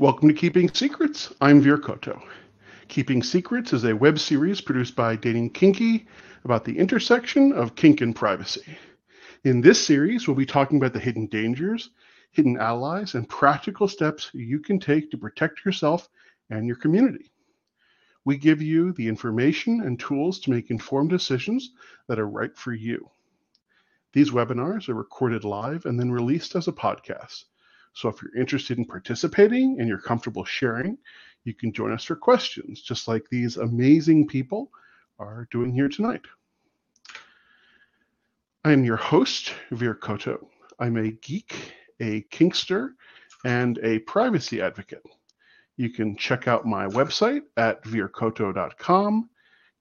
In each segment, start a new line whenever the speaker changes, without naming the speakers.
Welcome to Keeping Secrets. I'm Veer Koto. Keeping Secrets is a web series produced by Dating Kinky about the intersection of kink and privacy. In this series, we'll be talking about the hidden dangers, hidden allies, and practical steps you can take to protect yourself and your community. We give you the information and tools to make informed decisions that are right for you. These webinars are recorded live and then released as a podcast. So if you're interested in participating and you're comfortable sharing, you can join us for questions, just like these amazing people are doing here tonight. I am your host, Veer Koto. I'm a geek, a kinkster, and a privacy advocate. You can check out my website at veerkoto.com.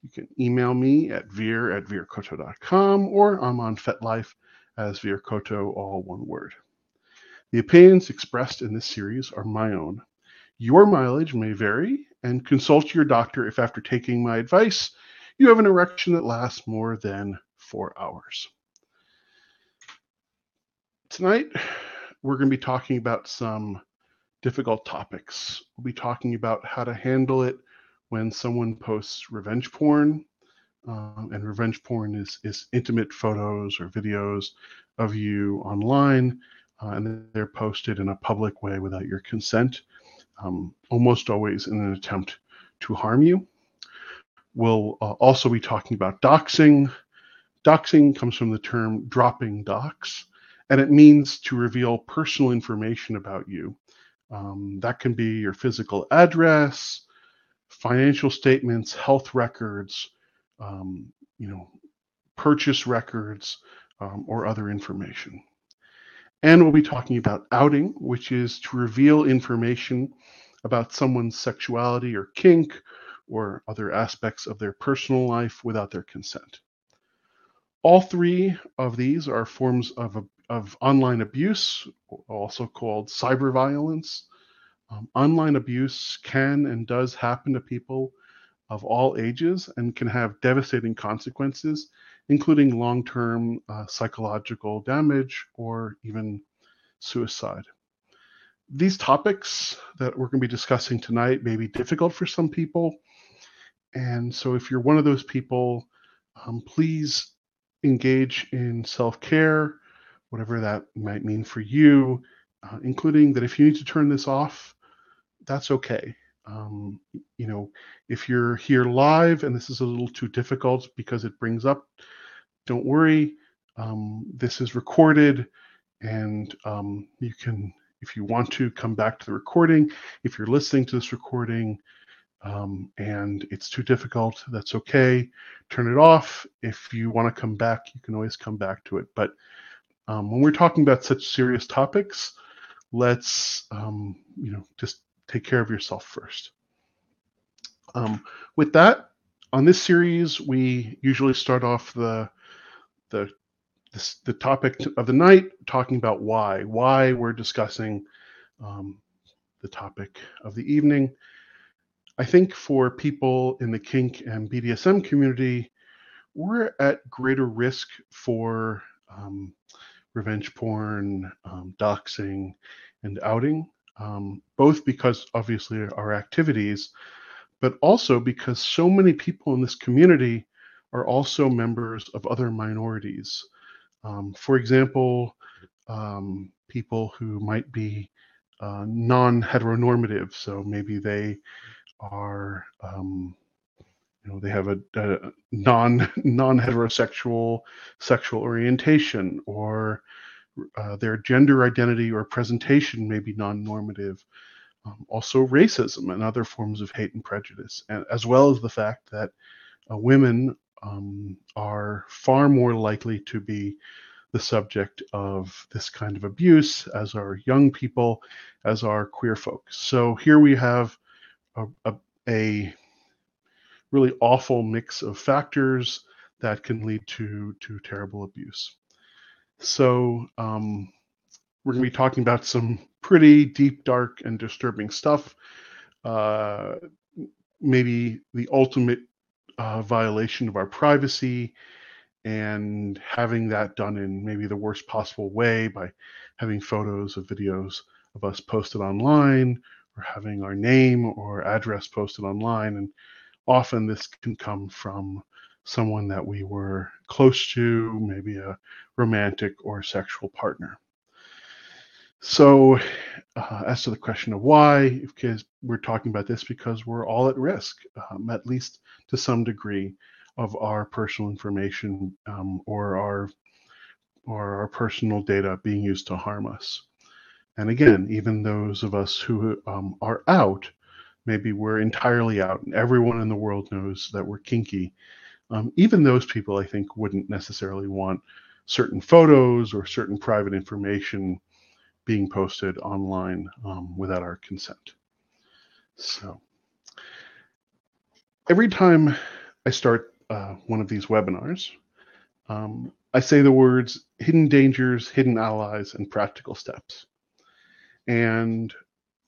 You can email me at veer at veerkoto.com, or I'm on FetLife as Veer Koto, all one word. The opinions expressed in this series are my own. Your mileage may vary, and consult your doctor if after taking my advice, you have an erection that lasts more than four hours. Tonight, we're going to be talking about some difficult topics. We'll be talking about how to handle it when someone posts revenge porn. Um, and revenge porn is, is intimate photos or videos of you online uh, and they're posted in a public way without your consent, um, almost always in an attempt to harm you. We'll uh, also be talking about doxing. Doxing comes from the term dropping docs, and it means to reveal personal information about you. Um, that can be your physical address, financial statements, health records, um, you know, purchase records, um, or other information. And we'll be talking about outing, which is to reveal information about someone's sexuality or kink or other aspects of their personal life without their consent. All three of these are forms of, of online abuse, also called cyber violence. Um, online abuse can and does happen to people of all ages and can have devastating consequences including long term uh, psychological damage or even suicide. These topics that we're going to be discussing tonight may be difficult for some people. And so, if you're one of those people, um, please engage in self care, whatever that might mean for you, uh, including that if you need to turn this off, that's okay. Um, you know, if you're here live and this is a little too difficult because it brings up don't worry. Um, this is recorded, and um, you can, if you want to, come back to the recording. If you're listening to this recording um, and it's too difficult, that's okay. Turn it off. If you want to come back, you can always come back to it. But um, when we're talking about such serious topics, let's, um, you know, just take care of yourself first. Um, with that, on this series, we usually start off the the this, the topic of the night, talking about why, why we're discussing um, the topic of the evening. I think for people in the kink and BDSM community, we're at greater risk for um, revenge porn, um, doxing, and outing, um, both because obviously our activities, but also because so many people in this community are also members of other minorities. Um, for example, um, people who might be uh, non heteronormative, so maybe they are. Um, you know, they have a, a non non heterosexual sexual orientation, or uh, their gender identity or presentation may be non-normative. Um, also, racism and other forms of hate and prejudice, and as well as the fact that uh, women um, are far more likely to be the subject of this kind of abuse, as are young people, as are queer folks. So here we have a, a, a really awful mix of factors that can lead to to terrible abuse. So um, we're going to be talking about some pretty deep, dark, and disturbing stuff. Uh, maybe the ultimate uh, violation of our privacy and having that done in maybe the worst possible way by having photos of videos of us posted online or having our name or address posted online. And often this can come from someone that we were close to, maybe a romantic or sexual partner. So, uh, as to the question of why, because we're talking about this because we're all at risk, um, at least to some degree, of our personal information um, or our or our personal data being used to harm us. And again, even those of us who um, are out, maybe we're entirely out, and everyone in the world knows that we're kinky. Um, even those people, I think, wouldn't necessarily want certain photos or certain private information being posted online um, without our consent. So every time I start uh, one of these webinars, um, I say the words hidden dangers, hidden allies, and practical steps. And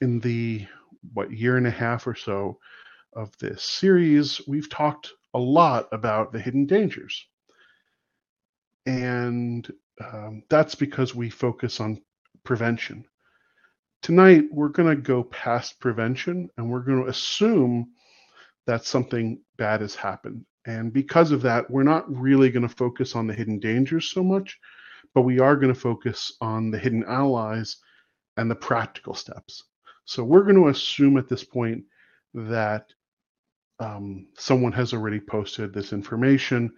in the what year and a half or so of this series, we've talked a lot about the hidden dangers. And um, that's because we focus on prevention. Tonight, we're going to go past prevention and we're going to assume that something bad has happened. And because of that, we're not really going to focus on the hidden dangers so much, but we are going to focus on the hidden allies and the practical steps. So we're going to assume at this point that um, someone has already posted this information.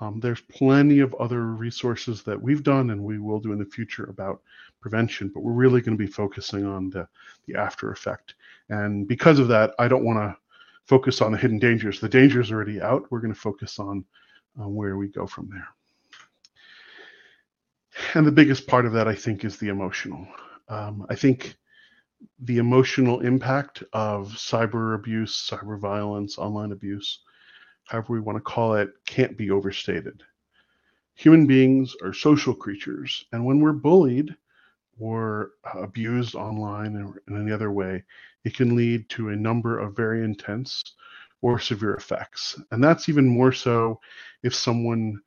Um, there's plenty of other resources that we've done and we will do in the future about prevention, but we're really going to be focusing on the, the after effect. And because of that, I don't want to focus on the hidden dangers. The dangers already out. We're going to focus on uh, where we go from there. And the biggest part of that, I think, is the emotional. Um, I think the emotional impact of cyber abuse, cyber violence, online abuse however we want to call it, can't be overstated. Human beings are social creatures, and when we're bullied or abused online or in any other way, it can lead to a number of very intense or severe effects. And that's even more so if someone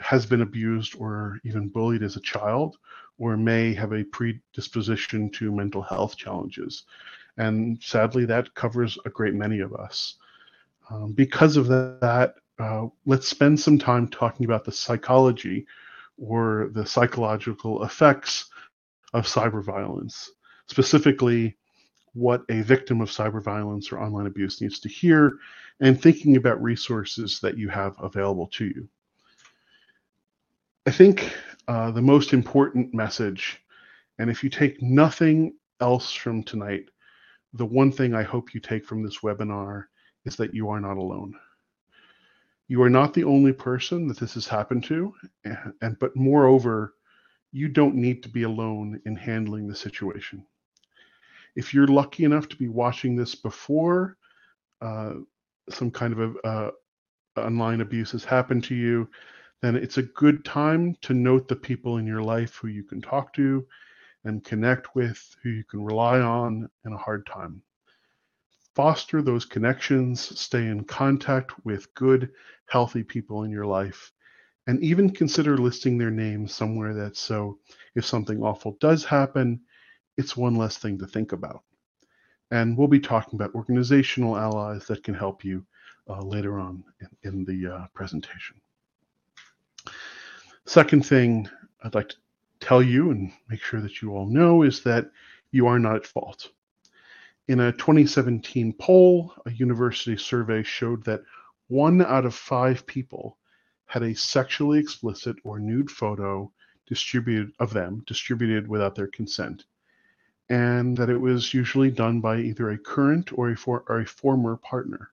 has been abused or even bullied as a child or may have a predisposition to mental health challenges. And sadly, that covers a great many of us. Um, because of that, uh, let's spend some time talking about the psychology or the psychological effects of cyber violence, specifically what a victim of cyber violence or online abuse needs to hear, and thinking about resources that you have available to you. I think uh, the most important message, and if you take nothing else from tonight, the one thing I hope you take from this webinar is that you are not alone. You are not the only person that this has happened to, and, and but moreover, you don't need to be alone in handling the situation. If you're lucky enough to be watching this before uh, some kind of a, uh, online abuse has happened to you, then it's a good time to note the people in your life who you can talk to and connect with, who you can rely on in a hard time foster those connections, stay in contact with good, healthy people in your life, and even consider listing their names somewhere that so if something awful does happen, it's one less thing to think about. And we'll be talking about organizational allies that can help you uh, later on in, in the uh, presentation. Second thing I'd like to tell you and make sure that you all know is that you are not at fault. In a 2017 poll, a university survey showed that one out of five people had a sexually explicit or nude photo distributed of them distributed without their consent, and that it was usually done by either a current or a, for, or a former partner.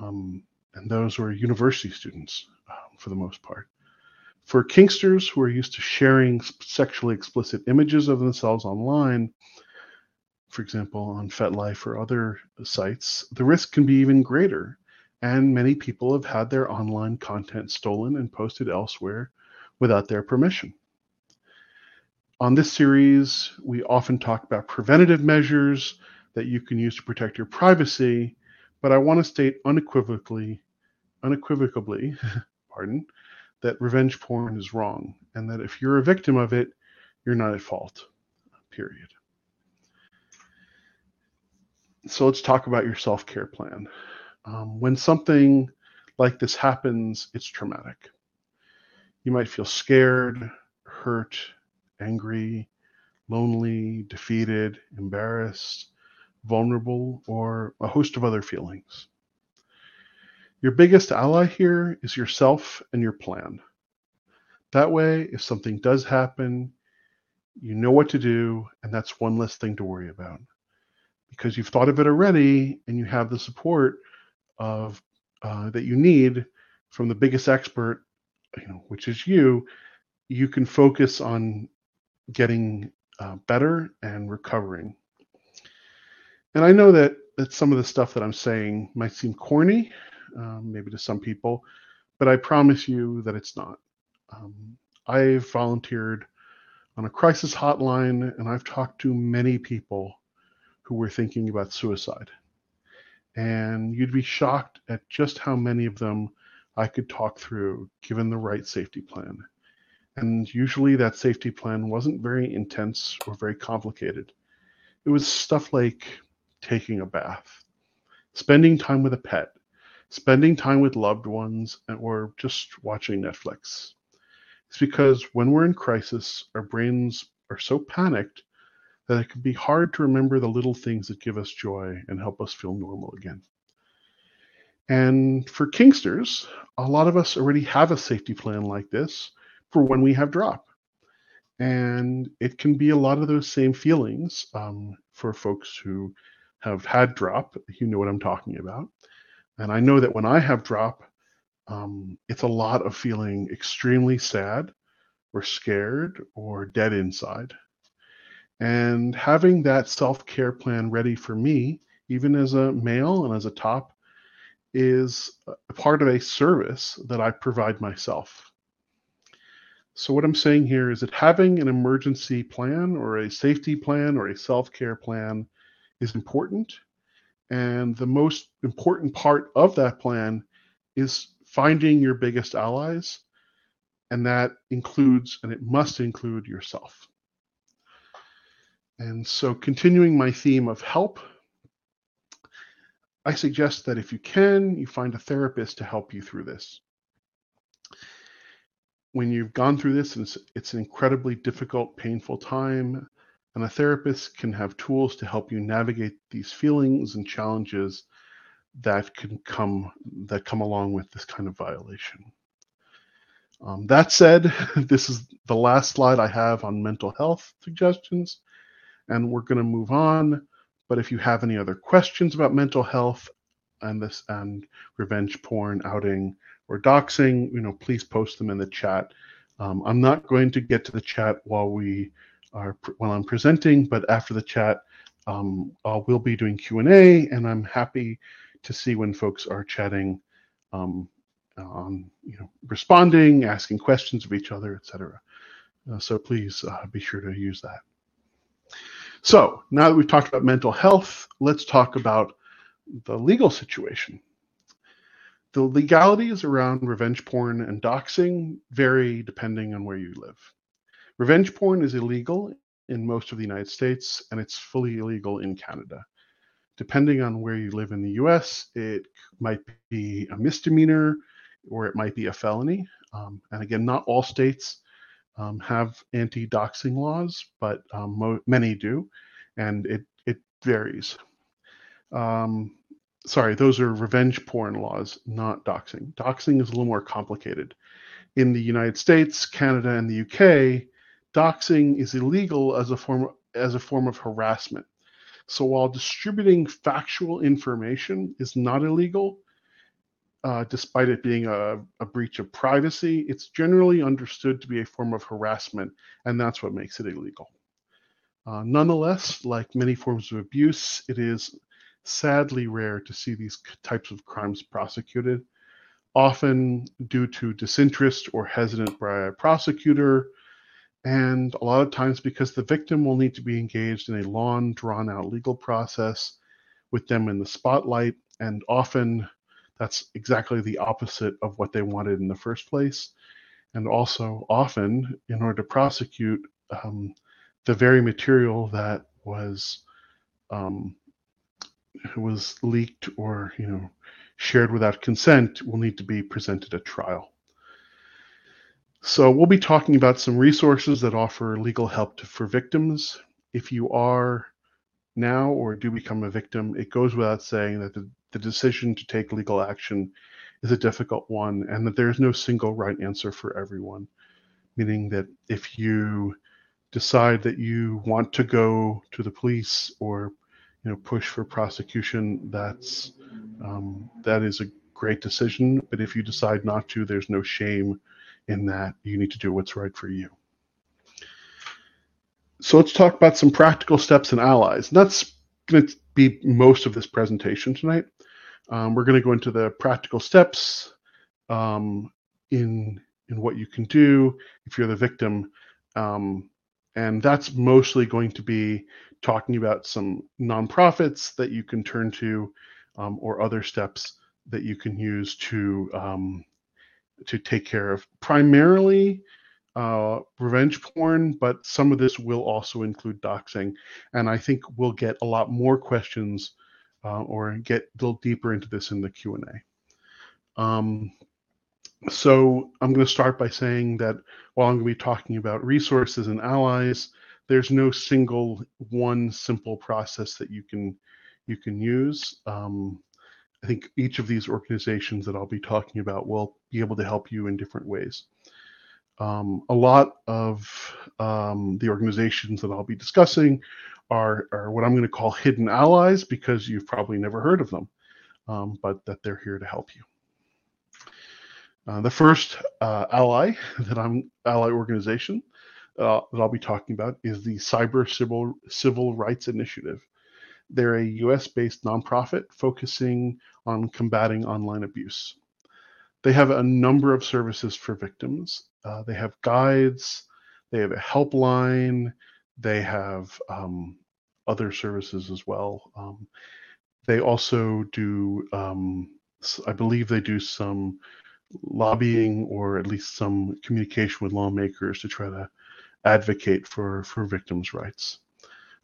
Um, and those were university students um, for the most part. For kinksters who are used to sharing sexually explicit images of themselves online, for example, on FetLife or other sites, the risk can be even greater. And many people have had their online content stolen and posted elsewhere without their permission. On this series, we often talk about preventative measures that you can use to protect your privacy, but I want to state unequivocally, unequivocally, pardon, that revenge porn is wrong, and that if you're a victim of it, you're not at fault. Period. So let's talk about your self care plan. Um, when something like this happens, it's traumatic. You might feel scared, hurt, angry, lonely, defeated, embarrassed, vulnerable, or a host of other feelings. Your biggest ally here is yourself and your plan. That way, if something does happen, you know what to do, and that's one less thing to worry about. Because you've thought of it already and you have the support of uh, that you need from the biggest expert, you know, which is you, you can focus on getting uh, better and recovering. And I know that that some of the stuff that I'm saying might seem corny, um, maybe to some people, but I promise you that it's not. Um, I've volunteered on a crisis hotline and I've talked to many people who were thinking about suicide. And you'd be shocked at just how many of them I could talk through given the right safety plan. And usually that safety plan wasn't very intense or very complicated. It was stuff like taking a bath, spending time with a pet, spending time with loved ones, or just watching Netflix. It's because when we're in crisis, our brains are so panicked that it can be hard to remember the little things that give us joy and help us feel normal again. And for Kinksters, a lot of us already have a safety plan like this for when we have drop. And it can be a lot of those same feelings um, for folks who have had drop. You know what I'm talking about. And I know that when I have drop, um, it's a lot of feeling extremely sad or scared or dead inside. And having that self care plan ready for me, even as a male and as a top, is a part of a service that I provide myself. So, what I'm saying here is that having an emergency plan or a safety plan or a self care plan is important. And the most important part of that plan is finding your biggest allies, and that includes and it must include yourself. And so, continuing my theme of help, I suggest that if you can, you find a therapist to help you through this. When you've gone through this, it's, it's an incredibly difficult, painful time, and a therapist can have tools to help you navigate these feelings and challenges that can come that come along with this kind of violation. Um, that said, this is the last slide I have on mental health suggestions, and we're going to move on. But if you have any other questions about mental health and this and revenge porn, outing, or doxing, you know, please post them in the chat. Um, I'm not going to get to the chat while we are while I'm presenting, but after the chat, um, I will be doing Q and A, and I'm happy to see when folks are chatting, um, on you know, responding, asking questions of each other, etc. Uh, so please uh, be sure to use that. So now that we've talked about mental health, let's talk about the legal situation. The legalities around revenge porn and doxing vary depending on where you live. Revenge porn is illegal in most of the United States and it's fully illegal in Canada depending on where you live in the US, it might be a misdemeanor or it might be a felony. Um, and again, not all states um, have anti doxing laws, but um, mo- many do, and it, it varies. Um, sorry, those are revenge porn laws, not doxing. Doxing is a little more complicated. In the United States, Canada, and the UK, doxing is illegal as a form as a form of harassment. So while distributing factual information is not illegal, uh, despite it being a, a, breach of privacy, it's generally understood to be a form of harassment, and that's what makes it illegal. Uh, nonetheless, like many forms of abuse, it is sadly rare to see these types of crimes prosecuted, often due to disinterest or hesitant by a prosecutor and a lot of times because the victim will need to be engaged in a long, drawn out legal process with them in the spotlight. And often that's exactly the opposite of what they wanted in the first place. And also, often, in order to prosecute, um, the very material that was um, was leaked or you know shared without consent will need to be presented at trial. So we'll be talking about some resources that offer legal help to, for victims. If you are now or do become a victim, it goes without saying that the, the decision to take legal action is a difficult one and that there's no single right answer for everyone. Meaning that if you decide that you want to go to the police or you know push for prosecution, that's um, that is a great decision. But if you decide not to, there's no shame in that. You need to do what's right for you. So let's talk about some practical steps and allies. And that's going to be most of this presentation tonight. Um, we're going to go into the practical steps um, in in what you can do if you're the victim, um, and that's mostly going to be talking about some nonprofits that you can turn to, um, or other steps that you can use to um, to take care of. Primarily, uh, revenge porn, but some of this will also include doxing. And I think we'll get a lot more questions uh, or get a little deeper into this in the Q&A. Um, so I'm going to start by saying that while I'm going to be talking about resources and allies, there's no single one simple process that you can you can use. Um, I think each of these organizations that I'll be talking about will be able to help you in different ways. Um, a lot of um, the organizations that I'll be discussing are, are what I'm going to call hidden allies because you've probably never heard of them, um, but that they're here to help you. Uh, the first uh, ally that I'm ally organization uh, that I'll be talking about is the Cyber Civil Civil Rights Initiative. They're a U.S.-based nonprofit focusing on combating online abuse. They have a number of services for victims, uh, they have guides, they have a helpline, they have um, other services as well. Um, they also do, um, I believe, they do some lobbying or at least some communication with lawmakers to try to advocate for for victims' rights.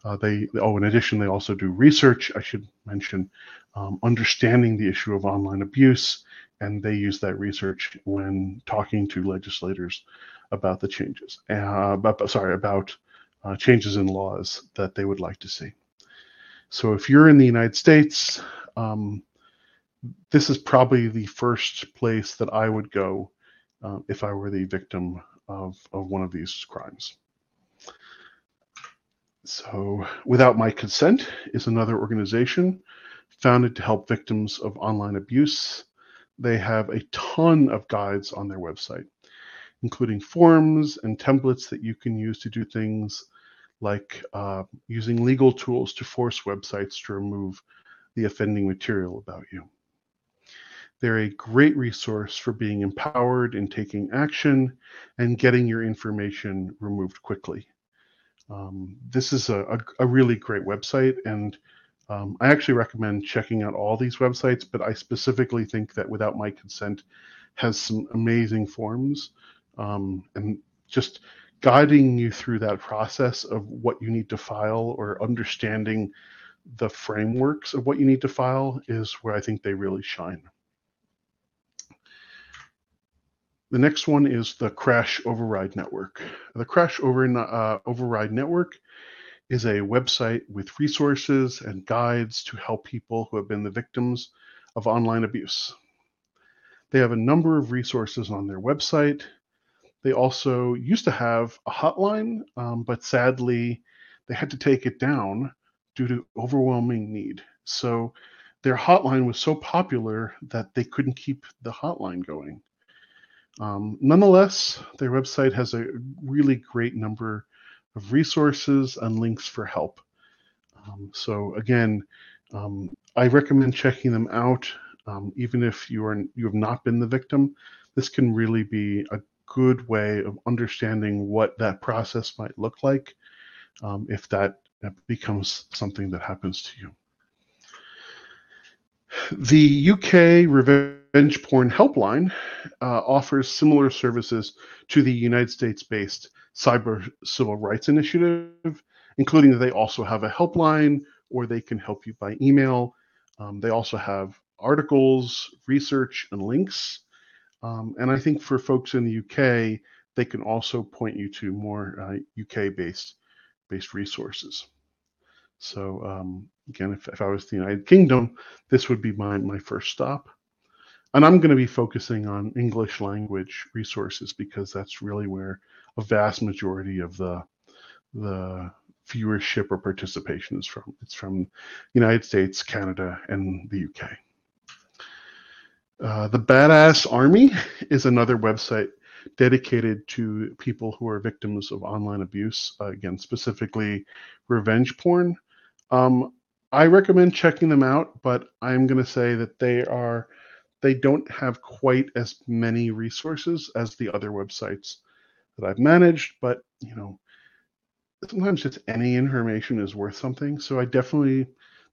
Uh, they oh, in addition, they also do research. I should mention um, understanding the issue of online abuse and they use that research when talking to legislators about the changes, uh, about, sorry, about uh, changes in laws that they would like to see. So if you're in the United States, um, this is probably the first place that I would go uh, if I were the victim of, of one of these crimes. So, Without My Consent is another organization founded to help victims of online abuse they have a ton of guides on their website, including forms and templates that you can use to do things like uh, using legal tools to force websites to remove the offending material about you. They're a great resource for being empowered in taking action and getting your information removed quickly. Um, this is a, a, a, really great website, and um, I actually recommend checking out all these websites, but I specifically think that Without My Consent has some amazing forms um, and just guiding you through that process of what you need to file or understanding the frameworks of what you need to file is where I think they really shine. The next one is the Crash Override Network. The Crash Over, uh, Override Network is a website with resources and guides to help people who have been the victims of online abuse. They have a number of resources on their website. They also used to have a hotline, um, but sadly, they had to take it down due to overwhelming need. So their hotline was so popular that they couldn't keep the hotline going. Um, nonetheless, their website has a really great number of resources and links for help. Um, so again, um, I recommend checking them out, um, even if you are you have not been the victim. This can really be a good way of understanding what that process might look like um, if that becomes something that happens to you. The UK Revenge Porn Helpline uh, offers similar services to the United States based Cyber Civil Rights Initiative, including that they also have a helpline or they can help you by email. Um, they also have articles, research, and links. Um, and I think for folks in the UK, they can also point you to more uh, UK based based resources. So um, again, if, if I was the United Kingdom, this would be my, my first stop. And I'm going to be focusing on English language resources because that's really where a vast majority of the the viewership or participation is from. It's from United States, Canada, and the UK. Uh, the Badass Army is another website dedicated to people who are victims of online abuse. Uh, again, specifically revenge porn. Um, I recommend checking them out, but I'm going to say that they are they don't have quite as many resources as the other websites that I've managed. But you know, sometimes just any information is worth something. So I definitely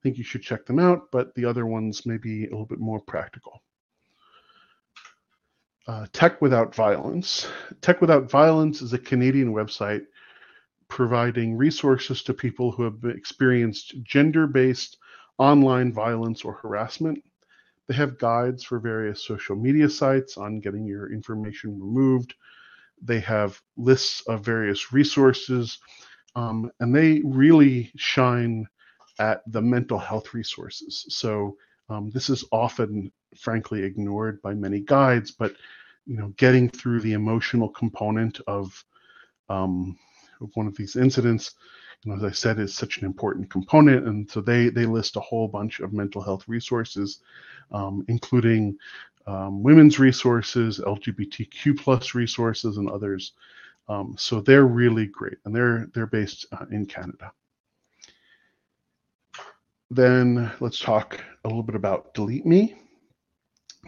think you should check them out. But the other ones may be a little bit more practical. Uh, Tech Without Violence. Tech Without Violence is a Canadian website providing resources to people who have experienced gender based online violence or harassment. They have guides for various social media sites on getting your information removed. They have lists of various resources, um, and they really shine at the mental health resources. So um, this is often, frankly, ignored by many guides, but you know, getting through the emotional component of um, of one of these incidents, as I said, is such an important component. And so they they list a whole bunch of mental health resources, um, including um, women's resources, LGBTQ plus resources, and others. Um, so they're really great, and they're they're based uh, in Canada. Then let's talk a little bit about Delete Me.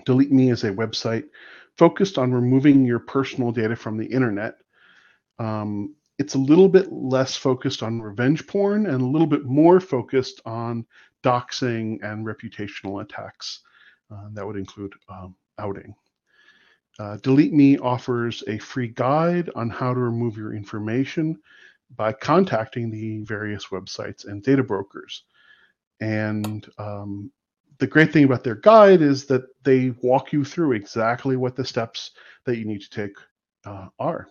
Delete Me is a website focused on removing your personal data from the internet. Um, it's a little bit less focused on revenge porn and a little bit more focused on doxing and reputational attacks. Uh, that would include um, outing. Uh, Delete Me offers a free guide on how to remove your information by contacting the various websites and data brokers. And um, the great thing about their guide is that they walk you through exactly what the steps that you need to take uh, are.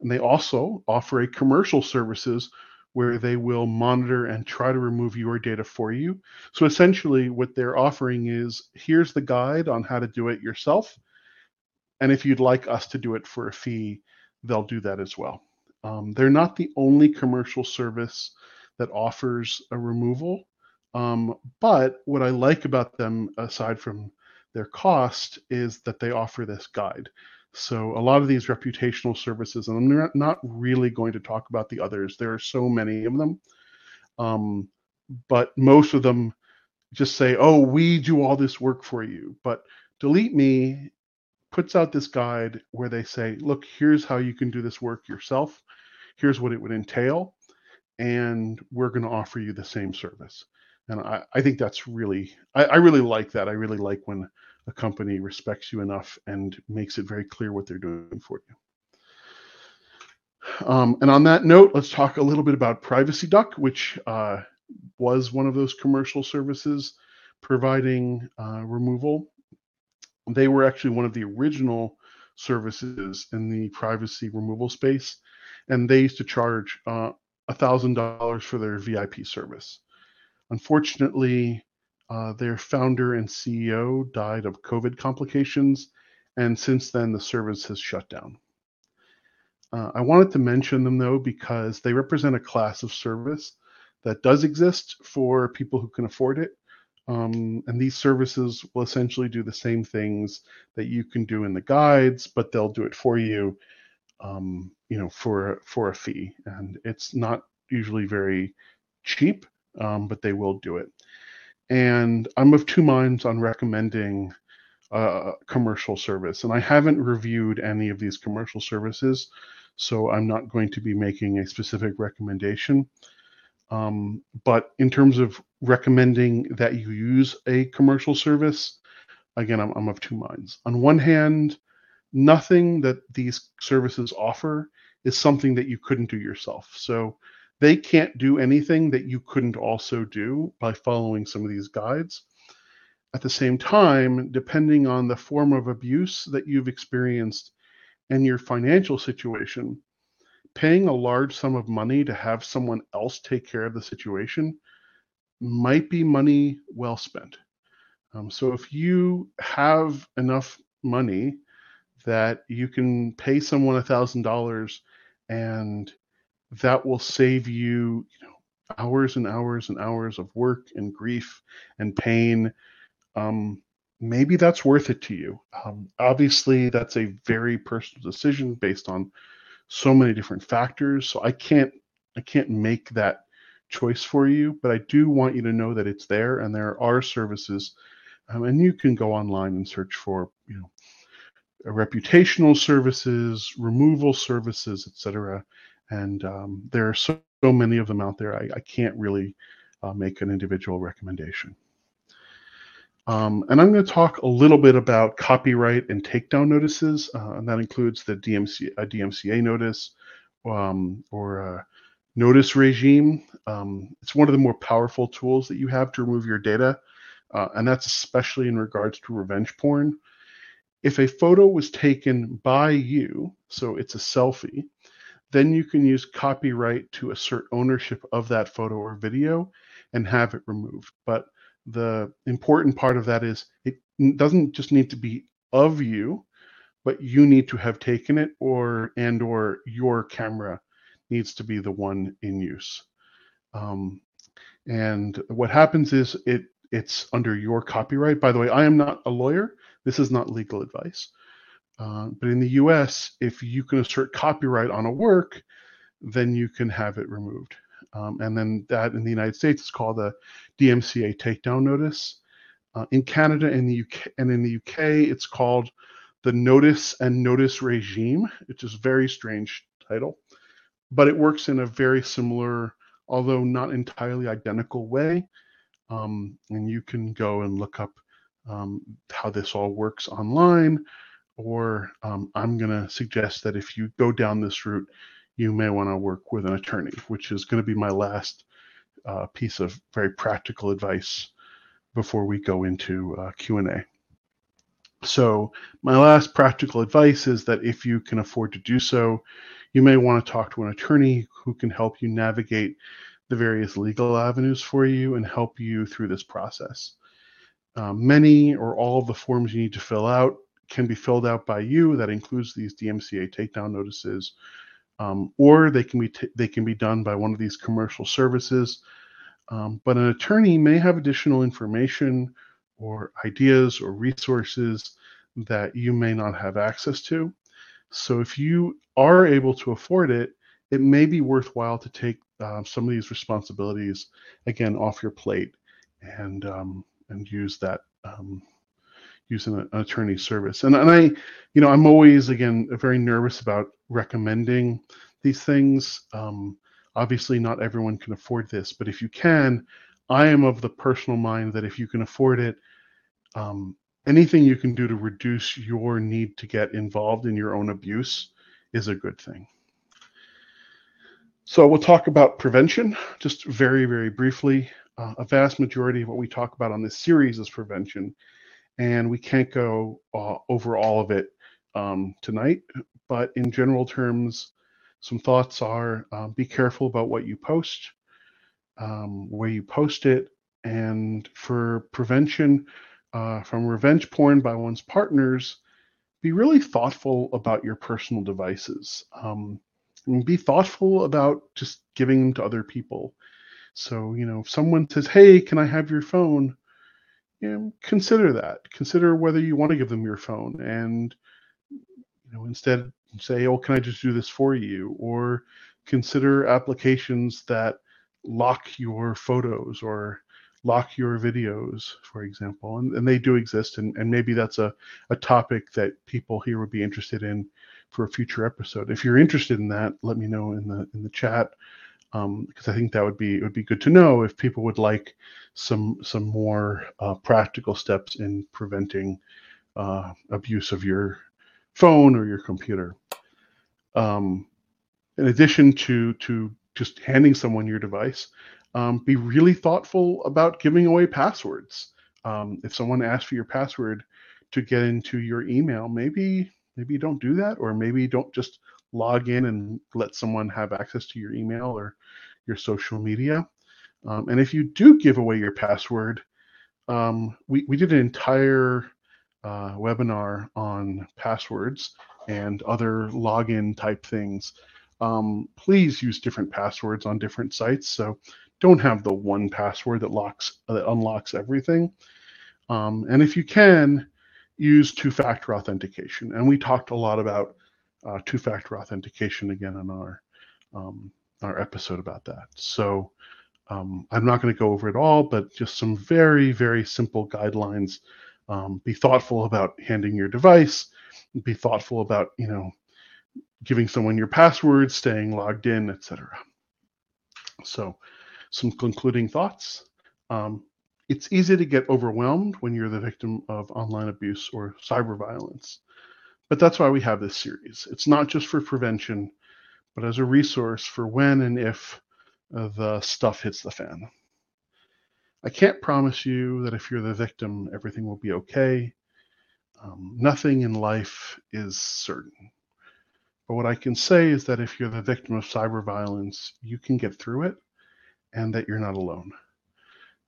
And they also offer a commercial services where they will monitor and try to remove your data for you. So essentially, what they're offering is here's the guide on how to do it yourself. And if you'd like us to do it for a fee, they'll do that as well. Um, they're not the only commercial service that offers a removal. Um, but what I like about them, aside from their cost, is that they offer this guide. So a lot of these reputational services, and I'm not really going to talk about the others. There are so many of them, um, but most of them just say, "Oh, we do all this work for you." But Delete Me puts out this guide where they say, "Look, here's how you can do this work yourself. Here's what it would entail, and we're going to offer you the same service." And I, I think that's really, I, I really like that. I really like when a company respects you enough and makes it very clear what they're doing for you. Um, and on that note, let's talk a little bit about Privacy Duck, which uh, was one of those commercial services providing uh, removal. They were actually one of the original services in the privacy removal space, and they used to charge uh, $1,000 for their VIP service. Unfortunately, uh, their founder and CEO died of COVID complications, and since then the service has shut down. Uh, I wanted to mention them though because they represent a class of service that does exist for people who can afford it. Um, and these services will essentially do the same things that you can do in the guides, but they'll do it for you, um, you know, for for a fee. And it's not usually very cheap, um, but they will do it. And I'm of two minds on recommending a commercial service. And I haven't reviewed any of these commercial services, so I'm not going to be making a specific recommendation. Um, but in terms of recommending that you use a commercial service, again, I'm, I'm of two minds. On one hand, nothing that these services offer is something that you couldn't do yourself. So they can't do anything that you couldn't also do by following some of these guides. At the same time, depending on the form of abuse that you've experienced and your financial situation, paying a large sum of money to have someone else take care of the situation might be money well spent. Um, so if you have enough money that you can pay someone a thousand dollars and that will save you, you know, hours and hours and hours of work and grief and pain. Um, maybe that's worth it to you. Um, obviously, that's a very personal decision based on so many different factors. So I can't I can't make that choice for you, but I do want you to know that it's there and there are services, um, and you can go online and search for you know reputational services, removal services, etc. And um, there are so, so, many of them out there. I, I can't really uh, make an individual recommendation. Um, and I'm going to talk a little bit about copyright and takedown notices, uh, and that includes the DMC, DMCA notice um, or a notice regime. Um, it's one of the more powerful tools that you have to remove your data, uh, and that's especially in regards to revenge porn. If a photo was taken by you, so it's a selfie, then you can use copyright to assert ownership of that photo or video and have it removed. But the important part of that is it doesn't just need to be of you but you need to have taken it or and or your camera needs to be the one in use. Um, and what happens is it it's under your copyright. By the way i am not a lawyer. This is not legal advice uh, but in the us if you can assert copyright on a work then you can have it removed um, and then that in the United States is called a DMCA takedown notice. Uh, in Canada and the UK and in the UK, it's called the Notice and Notice Regime, which is a very strange title, but it works in a very similar, although not entirely identical way. Um, and you can go and look up um, how this all works online, or um, I'm going to suggest that if you go down this route, you may want to work with an attorney, which is going to be my last uh, piece of very practical advice before we go into uh, Q&A. So my last practical advice is that if you can afford to do so, you may want to talk to an attorney who can help you navigate the various legal avenues for you and help you through this process. Uh, many or all of the forms you need to fill out can be filled out by you. That includes these DMCA takedown notices, um, or they can be t- they can be done by one of these commercial services. Um, but an attorney may have additional information or ideas or resources that you may not have access to. So if you are able to afford it, it may be worthwhile to take uh, some of these responsibilities again off your plate and um, and use that um, using an attorney service. And, and I, you know, I'm always, again, very nervous about recommending these things. Um, obviously, not everyone can afford this, but if you can, I am of the personal mind that if you can afford it, um, anything you can do to reduce your need to get involved in your own abuse is a good thing. So we'll talk about prevention just very, very briefly. Uh, a vast majority of what we talk about on this series is prevention and we can't go uh, over all of it um, tonight. But in general terms, some thoughts are uh, be careful about what you post, um, where you post it, and for prevention uh, from revenge porn by one's partners, be really thoughtful about your personal devices. Um, and be thoughtful about just giving them to other people. So, you know, if someone says, Hey, can I have your phone? You know, consider that. Consider whether you want to give them your phone and you know instead say, "Oh, can I just do this for you?" Or consider applications that lock your photos or lock your videos, for example. And, and they do exist, and, and maybe that's a, a topic that people here would be interested in for a future episode. If you're interested in that, let me know in the in the chat because um, I think that would be it would be good to know if people would like some some more uh, practical steps in preventing uh, abuse of your phone or your computer. Um, in addition to to just handing someone your device, um, be really thoughtful about giving away passwords. Um, if someone asks for your password to get into your email, maybe maybe don't do that, or maybe don't just log in and let someone have access to your email or your social media. Um, and if you do give away your password, um, we, we did an entire uh, webinar on passwords and other login type things. Um, please use different passwords on different sites. So don't have the one password that locks that unlocks everything. Um, and if you can, use two-factor authentication. And we talked a lot about uh, two-factor authentication again in our um, our episode about that. So um, I'm not going to go over it all, but just some very very simple guidelines. Um, be thoughtful about handing your device. Be thoughtful about you know giving someone your password, staying logged in, etc. So, some concluding thoughts. Um, it's easy to get overwhelmed when you're the victim of online abuse or cyber violence. But that's why we have this series. It's not just for prevention, but as a resource for when and if uh, the stuff hits the fan. I can't promise you that if you're the victim, everything will be okay. Um, nothing in life is certain. But what I can say is that if you're the victim of cyber violence, you can get through it and that you're not alone.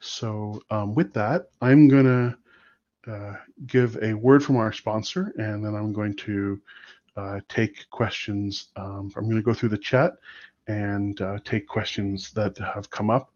So, um, with that, I'm going to uh, give a word from our sponsor, and then I'm going to uh, take questions. Um, I'm going to go through the chat and uh, take questions that have come up.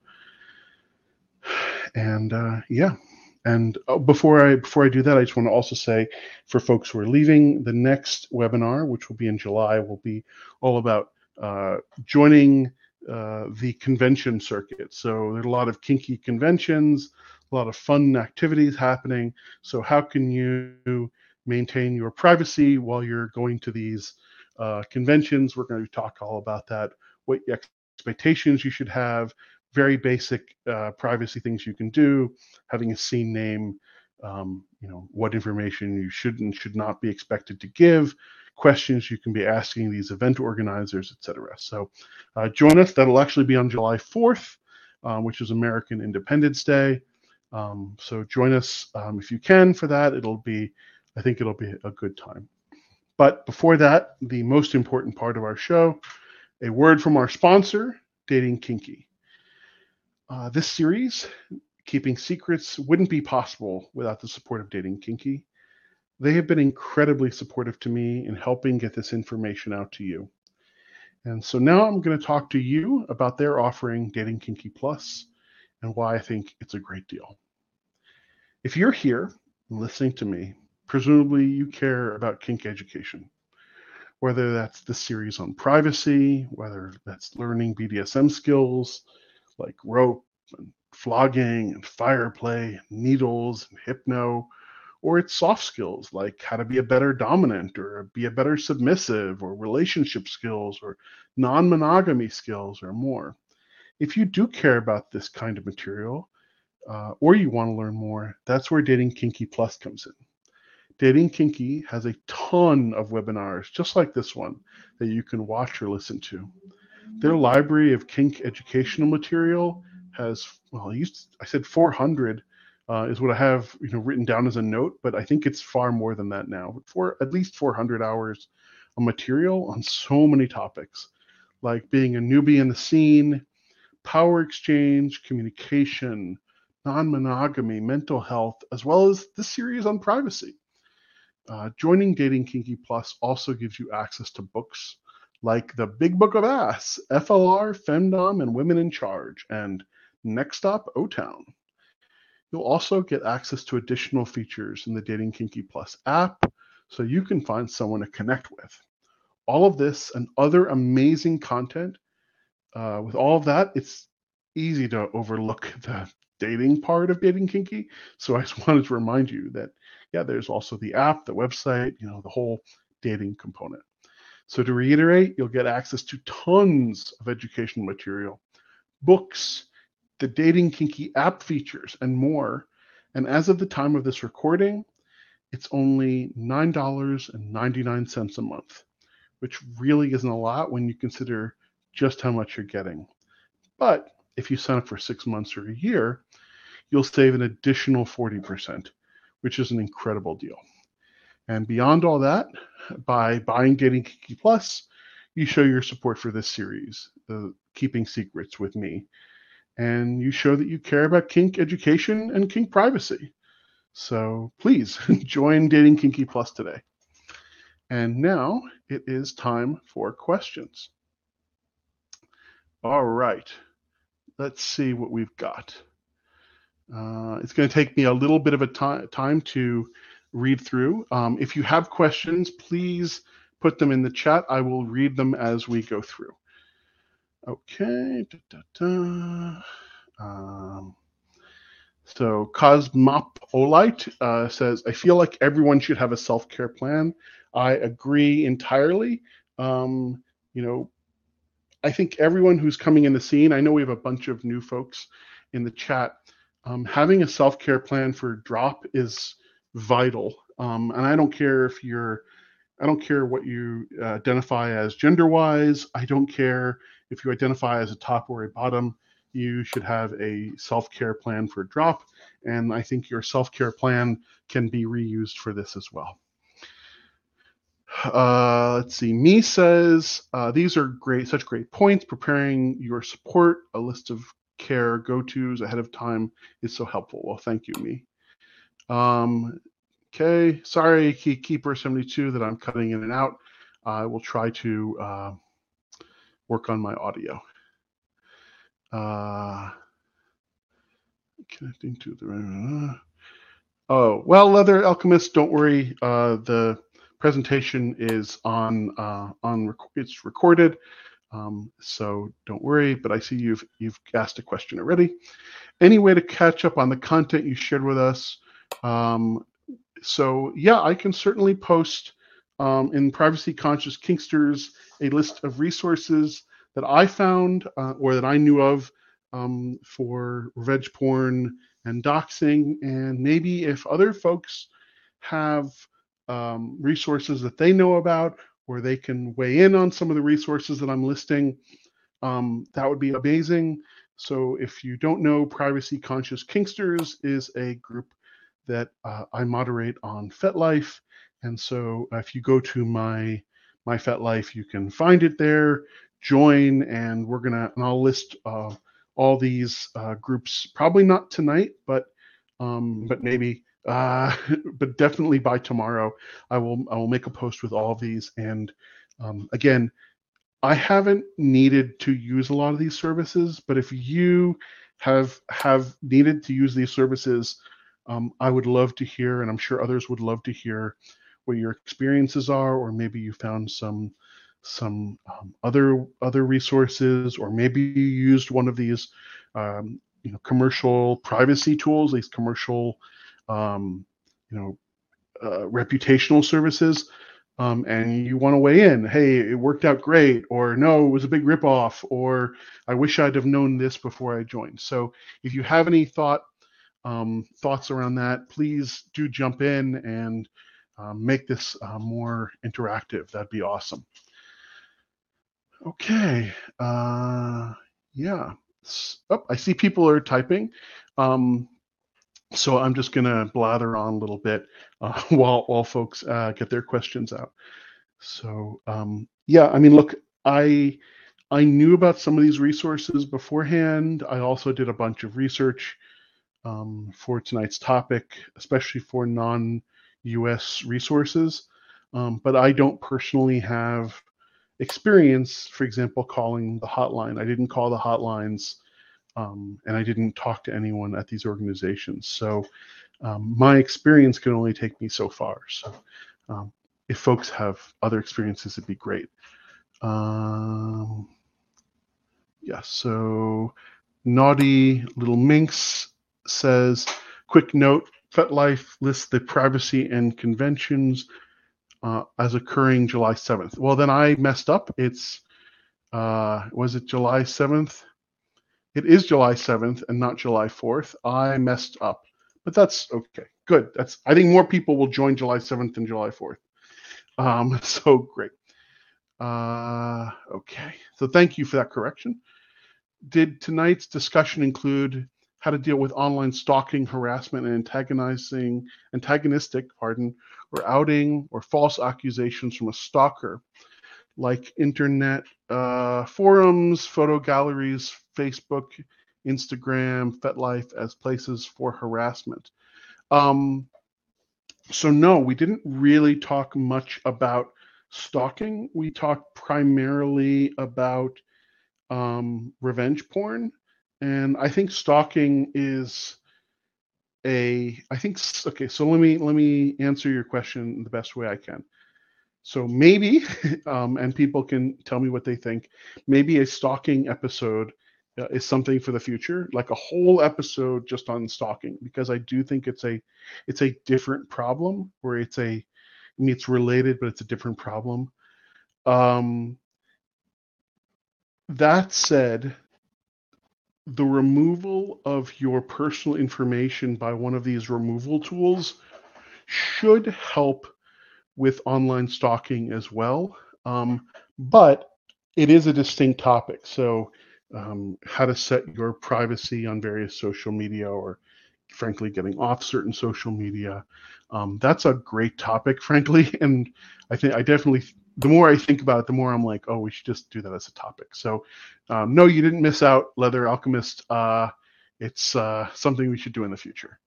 And uh, yeah, and oh, before I before I do that, I just want to also say for folks who are leaving, the next webinar, which will be in July, will be all about uh, joining the convention circuit. So there's a lot of kinky conventions, a lot of fun activities happening. So how can you maintain your privacy while you're going to these uh, conventions? We're going to talk all about that. What expectations you should have, very basic uh, privacy things you can do, having a scene name, um, you know, what information you should and should not be expected to give, questions you can be asking these event organizers, etc. So uh, join us. That'll actually be on July 4th, um, which is American Independence Day. Um, so join us um, if you can for that. It'll be, I think it'll be a good time. But before that, the most important part of our show, a word from our sponsor, Dating Kinky. Uh, this series, Keeping Secrets, wouldn't be possible without the support of Dating Kinky. They have been incredibly supportive to me in helping get this information out to you. And so now I'm going to talk to you about their offering, Dating Kinky Plus, and why I think it's a great deal. If you're here listening to me, presumably you care about kink education, whether that's the series on privacy, whether that's learning BDSM skills, like rope and flogging and fire play, needles and hypno, or it's soft skills like how to be a better dominant or be a better submissive or relationship skills or non monogamy skills or more. If you do care about this kind of material uh, or you want to learn more, that's where Dating Kinky Plus comes in. Dating Kinky has a ton of webinars just like this one that you can watch or listen to. Their library of kink educational material has, well, I, used, I said 400 uh, is what I have, you know, written down as a note, but I think it's far more than that now. For at least 400 hours of material on so many topics, like being a newbie in the scene, power exchange, communication, non-monogamy, mental health, as well as this series on privacy. Uh, joining Dating Kinky Plus also gives you access to books like the Big Book of Ass, FLR, Femdom, and Women in Charge, and Next Stop O Town. You'll also get access to additional features in the Dating Kinky Plus app so you can find someone to connect with. All of this and other amazing content. Uh, with all of that, it's easy to overlook the dating part of Dating Kinky. So I just wanted to remind you that, yeah, there's also the app, the website, you know, the whole dating component. So to reiterate, you'll get access to tons of educational material, books, the Dating Kinky app features, and more. And as of the time of this recording, it's only $9.99 a month, which really isn't a lot when you consider just how much you're getting. But if you sign up for six months or a year, you'll save an additional 40%, which is an incredible deal. And beyond all that, by buying Dating Kinky Plus, you show your support for this series, uh, Keeping Secrets with me. And you show that you care about kink education and kink privacy. So please join Dating Kinky Plus today. And now it is time for questions. All right, let's see what we've got. Uh, it's going to take me a little bit of a time time to read through. Um, if you have questions, please put them in the chat. I will read them as we go through. Okay. Da, da, da. Um, so Cosmop uh, says, I feel like everyone should have a self-care plan. I agree entirely. Um, you know, I think everyone who's coming in the scene, I know we have a bunch of new folks in the chat. Um, having a self-care plan for drop is vital. Um, and I don't care if you're, I don't care what you uh, identify as gender-wise. I don't care if you identify as a top or a bottom. You should have a self-care plan for drop, and I think your self-care plan can be reused for this as well. Uh, let's see. Me says uh, these are great, such great points. Preparing your support, a list of care go-tos ahead of time is so helpful. Well, thank you, me. Um, okay, sorry, Keeper 72 that I'm cutting in and out. I will try to uh, work on my audio. Uh, connecting to the. Uh, oh well, Leather Alchemist, don't worry. Uh, the presentation is on uh, on it's recorded, um, so don't worry. But I see you've you've asked a question already. Any way to catch up on the content you shared with us? Um, so yeah, I can certainly post um, in Privacy Conscious Kinksters a list of resources that I found uh, or that I knew of um, for revenge porn and doxing, and maybe if other folks have um, resources that they know about or they can weigh in on some of the resources that I'm listing, um, that would be amazing. So if you don't know, Privacy Conscious Kinksters is a group that uh, I moderate on FetLife. And so if you go to my my FetLife, you can find it there, join, and we're gonna and I'll list uh, all these uh, groups. Probably not tonight, but um, but maybe uh, but definitely by tomorrow, I will I will make a post with all of these. And um, again, I haven't needed to use a lot of these services, but if you have have needed to use these services um, I would love to hear, and I'm sure others would love to hear what your experiences are, or maybe you found some some um, other other resources, or maybe you used one of these um, you know commercial privacy tools, these commercial um, you know uh, reputational services. Um, and you want to weigh in. Hey, it worked out great, or no, it was a big ripoff, or I wish I'd have known this before I joined. So, if you have any thought um, thoughts around that, please do jump in and um, make this uh, more interactive. That'd be awesome. Okay. Uh, yeah. Oh, I see people are typing. Um, so I'm just going to blather on a little bit uh, while while folks uh, get their questions out. So um, yeah, I mean, look, I I knew about some of these resources beforehand. I also did a bunch of research um, for tonight's topic, especially for non-U.S. resources. Um, but I don't personally have experience, for example, calling the hotline. I didn't call the hotlines, um, and I didn't talk to anyone at these organizations. So um, my experience can only take me so far. So um, if folks have other experiences, it'd be great. Um, yeah. So naughty little minx says, quick note, FetLife lists the privacy and conventions uh, as occurring July 7th. Well, then I messed up. It's, uh, was it July 7th? It is July 7th and not July 4th. I messed up, but that's okay. Good. That's, I think more people will join July 7th than July 4th. Um, so great. Uh, okay. So thank you for that correction. Did tonight's discussion include how to deal with online stalking, harassment, and antagonizing, antagonistic, pardon, or outing or false accusations from a stalker, like internet uh, forums, photo galleries, Facebook, Instagram, FetLife as places for harassment. Um, so no, we didn't really talk much about stalking. We talked primarily about um, revenge porn, and I think stalking is a. I think okay. So let me let me answer your question the best way I can. So maybe, um, and people can tell me what they think. Maybe a stalking episode uh, is something for the future, like a whole episode just on stalking, because I do think it's a it's a different problem where it's a I mean, it's related, but it's a different problem. Um, that said, the removal of your personal information by one of these removal tools should help with online stalking as well. Um, but it is a distinct topic. So um, how to set your privacy on various social media or frankly getting off certain social media. Um, that's a great topic frankly and i think i definitely the more i think about it the more i'm like oh we should just do that as a topic. So um, no you didn't miss out leather alchemist. Uh, it's uh, something we should do in the future.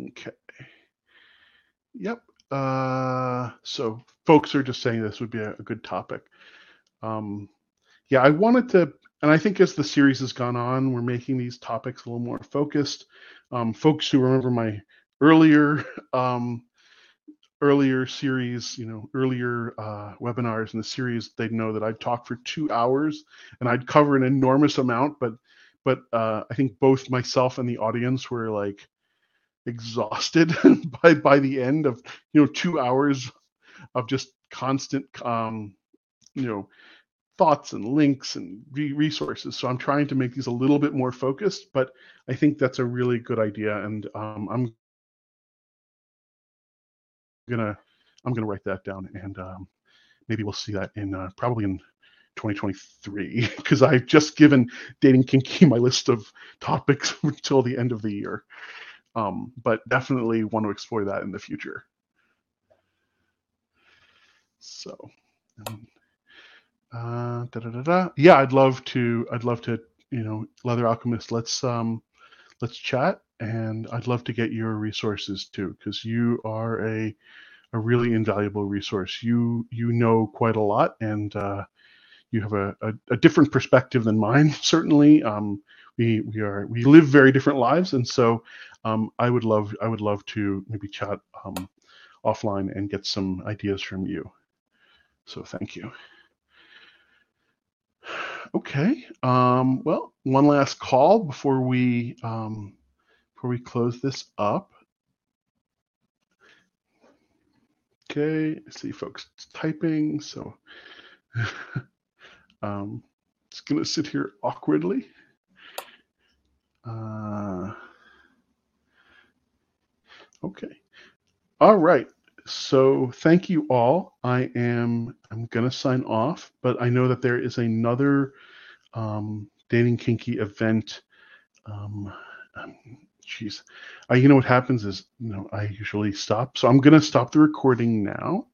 Okay. Yep. Uh, so folks are just saying this would be a, a good topic. Um, yeah, I wanted to, and I think as the series has gone on, we're making these topics a little more focused. Um, folks who remember my earlier um, earlier series, you know, earlier uh, webinars in the series, they'd know that I'd talk for two hours and I'd cover an enormous amount, but but uh, I think both myself and the audience were like exhausted by by the end of you know two hours of just constant um, you know thoughts and links and resources. So I'm trying to make these a little bit more focused, but I think that's a really good idea, and um, I'm gonna I'm gonna write that down, and um, maybe we'll see that in uh, probably in 2023 because I've just given dating kinky my list of topics until the end of the year. Um, but definitely want to explore that in the future. So. Um, uh, da, da, da. Yeah, I'd love to. I'd love to. You know, Leather Alchemist. Let's um, let's chat, and I'd love to get your resources too, because you are a a really invaluable resource. You you know quite a lot, and uh, you have a, a, a, different perspective than mine. Certainly, um, we we are we live very different lives, and so um, I would love I would love to maybe chat um, offline and get some ideas from you. So thank you. Okay. Um, well, one last call before we um, before we close this up. Okay, I see folks typing, so um, it's gonna sit here awkwardly. Uh, okay. All right so thank you all. I am I'm gonna sign off, but I know that there is another um, dating kinky event. Um, jeez, um, you know what happens is you know I usually stop, so I'm gonna stop the recording now,